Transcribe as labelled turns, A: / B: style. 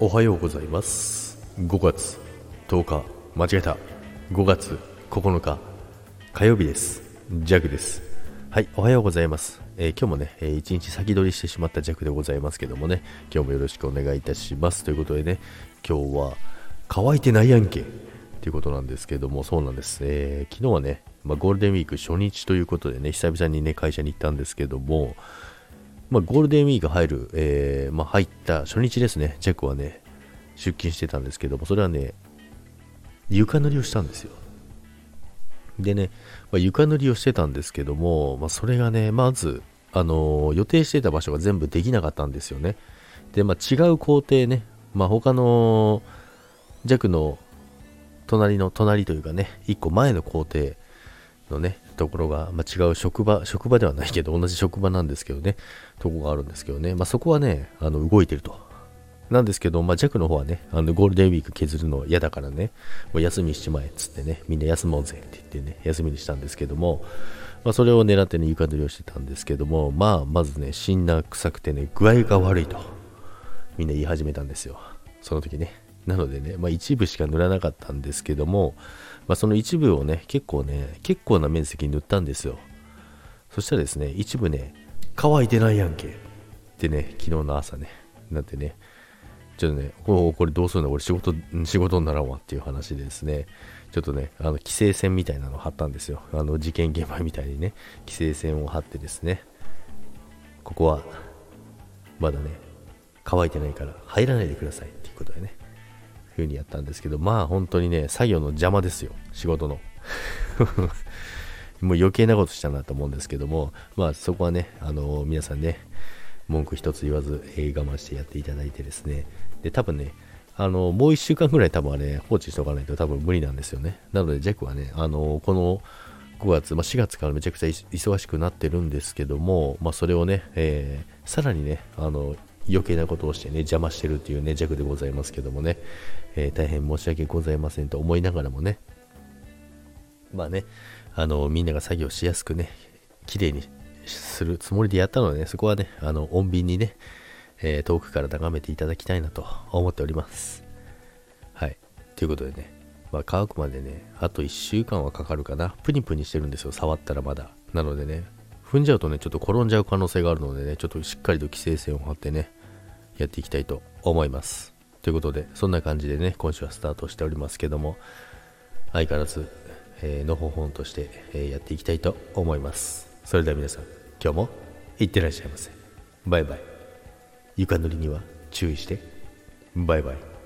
A: おはようございます。5月10日間違えた。5月9日火曜日です。ジャグです。はいおはようございます、えー今日もね、えー一日先取りしてしまったジャグでございますけどもね今日もよろしくお願いいたします。ということでね今日は乾いてないやんけ。ということなんですけどもそうなんです、えー昨日はね、まあ、ゴールデンウィーク初日ということでね久々にね会社に行ったんですけどもまあ、ゴールデンウィーク入る、えーまあ、入った初日ですね、ジャックはね、出勤してたんですけども、それはね、床塗りをしたんですよ。でね、まあ、床塗りをしてたんですけども、まあ、それがね、まず、あのー予定してた場所が全部できなかったんですよね。で、まあ、違う工程ね、まあ、他の、ジャックの隣の隣というかね、一個前の工程のね、ところが、まあ、違う職場、職場ではないけど、同じ職場なんですけどね、とこがあるんですけどね、まあ、そこはね、あの動いてると。なんですけど、まあ、弱の方はね、あのゴールデンウィーク削るの嫌だからね、もう休みしちまえっつってね、みんな休もうぜって言ってね、休みにしたんですけども、まあ、それを狙ってね、床塗りをしてたんですけども、まあ、まずね、死んだ臭くてね、具合が悪いと、みんな言い始めたんですよ。その時ね。なのでね、まあ、一部しか塗らなかったんですけども、まあ、その一部をね、結構ね、結構な面積に塗ったんですよ。そしたらですね、一部ね、乾いてないやんけ。ってね、昨日の朝ね、なってね、ちょっとね、これどうするの俺仕事、仕事にならんわっていう話でですね、ちょっとね、あの、規制線みたいなのを貼ったんですよ。あの、事件現場みたいにね、規制線を貼ってですね、ここは、まだね、乾いてないから入らないでくださいっていうことでね、ふうにやったんですけど、まあ本当にね、作業の邪魔ですよ、仕事の。もう余計なことしたなと思うんですけども、まあそこはね、あの皆さんね、文句一つ言わず、えー我慢してやっていただいてですね、で、多分ね、あのもう1週間ぐらい多分あれ放置しておかないと多分無理なんですよね。なので、ジャックはね、あのこの5月、まあ、4月からめちゃくちゃ忙しくなってるんですけども、まあ、それをね、えーさらにね、あの余計なことをしてね、邪魔してるっていうね、弱でございますけどもね、えー大変申し訳ございませんと思いながらもね、まあね、あの、みんなが作業しやすくね、綺麗にするつもりでやったのでね、そこはね、あの、穏便にね、えー遠くから眺めていただきたいなと思っております。はい。ということでね、まあ、乾くまでね、あと1週間はかかるかな。プニプニしてるんですよ、触ったらまだ。なのでね、踏んじゃうとね、ちょっと転んじゃう可能性があるのでね、ちょっとしっかりと規制線を張ってね、やっていきたいと思います。ということで、そんな感じでね、今週はスタートしておりますけども、相変わらず、えーのほほんとして、えーやっていきたいと思います。それでは皆さん、今日もいってらっしゃいませ。バイバイ。床塗りには注意して。バイバイ。